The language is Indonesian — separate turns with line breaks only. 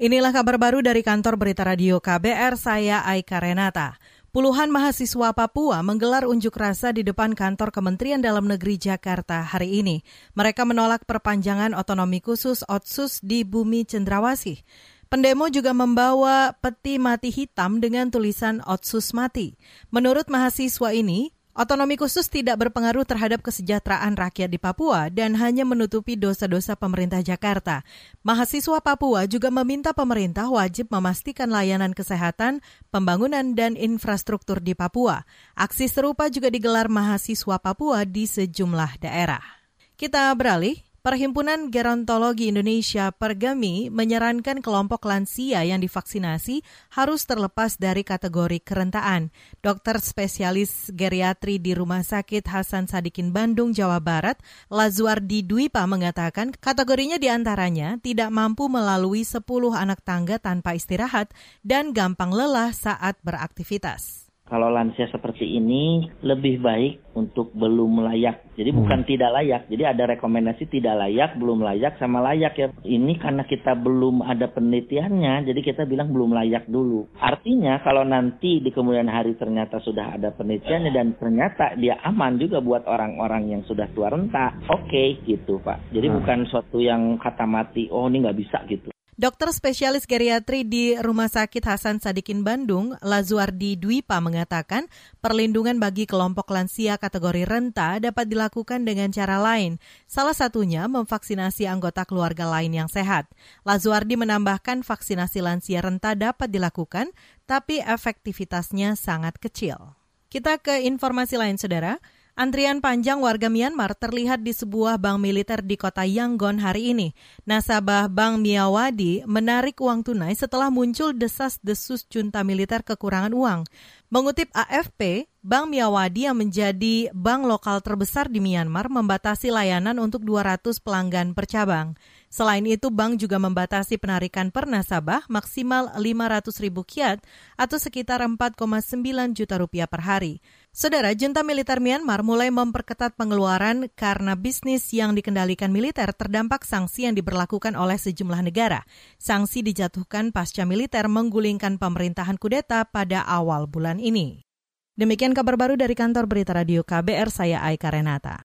Inilah kabar baru dari kantor berita radio KBR, saya Aika Renata. Puluhan mahasiswa Papua menggelar unjuk rasa di depan kantor Kementerian Dalam Negeri Jakarta hari ini. Mereka menolak perpanjangan otonomi khusus Otsus di bumi Cendrawasih. Pendemo juga membawa peti mati hitam dengan tulisan Otsus mati. Menurut mahasiswa ini, Otonomi khusus tidak berpengaruh terhadap kesejahteraan rakyat di Papua dan hanya menutupi dosa-dosa pemerintah Jakarta. Mahasiswa Papua juga meminta pemerintah wajib memastikan layanan kesehatan, pembangunan, dan infrastruktur di Papua. Aksi serupa juga digelar mahasiswa Papua di sejumlah daerah. Kita beralih Perhimpunan Gerontologi Indonesia Pergami menyarankan kelompok lansia yang divaksinasi harus terlepas dari kategori kerentaan. Dokter spesialis geriatri di Rumah Sakit Hasan Sadikin Bandung, Jawa Barat, Lazuardi Dwipa mengatakan kategorinya di antaranya tidak mampu melalui 10 anak tangga tanpa istirahat dan gampang lelah saat beraktivitas
kalau lansia seperti ini lebih baik untuk belum layak. Jadi bukan hmm. tidak layak. Jadi ada rekomendasi tidak layak, belum layak, sama layak ya. Ini karena kita belum ada penelitiannya, jadi kita bilang belum layak dulu. Artinya kalau nanti di kemudian hari ternyata sudah ada penelitiannya dan ternyata dia aman juga buat orang-orang yang sudah tua renta, oke okay, gitu Pak. Jadi hmm. bukan suatu yang kata mati, oh ini nggak bisa gitu.
Dokter spesialis geriatri di Rumah Sakit Hasan Sadikin Bandung, Lazuardi Dwipa mengatakan, perlindungan bagi kelompok lansia kategori renta dapat dilakukan dengan cara lain. Salah satunya memvaksinasi anggota keluarga lain yang sehat. Lazuardi menambahkan vaksinasi lansia renta dapat dilakukan, tapi efektivitasnya sangat kecil. Kita ke informasi lain, Saudara. Antrian panjang warga Myanmar terlihat di sebuah bank militer di kota Yangon hari ini. Nasabah Bank Miyawadi menarik uang tunai setelah muncul desas-desus junta militer kekurangan uang. Mengutip AFP, Bank Miyawadi yang menjadi bank lokal terbesar di Myanmar membatasi layanan untuk 200 pelanggan per cabang. Selain itu, bank juga membatasi penarikan per nasabah maksimal 500 ribu kiat atau sekitar 4,9 juta rupiah per hari. Saudara, junta militer Myanmar mulai memperketat pengeluaran karena bisnis yang dikendalikan militer terdampak sanksi yang diberlakukan oleh sejumlah negara. Sanksi dijatuhkan pasca militer menggulingkan pemerintahan kudeta pada awal bulan ini. Demikian kabar baru dari kantor berita radio KBR, saya Aika Renata.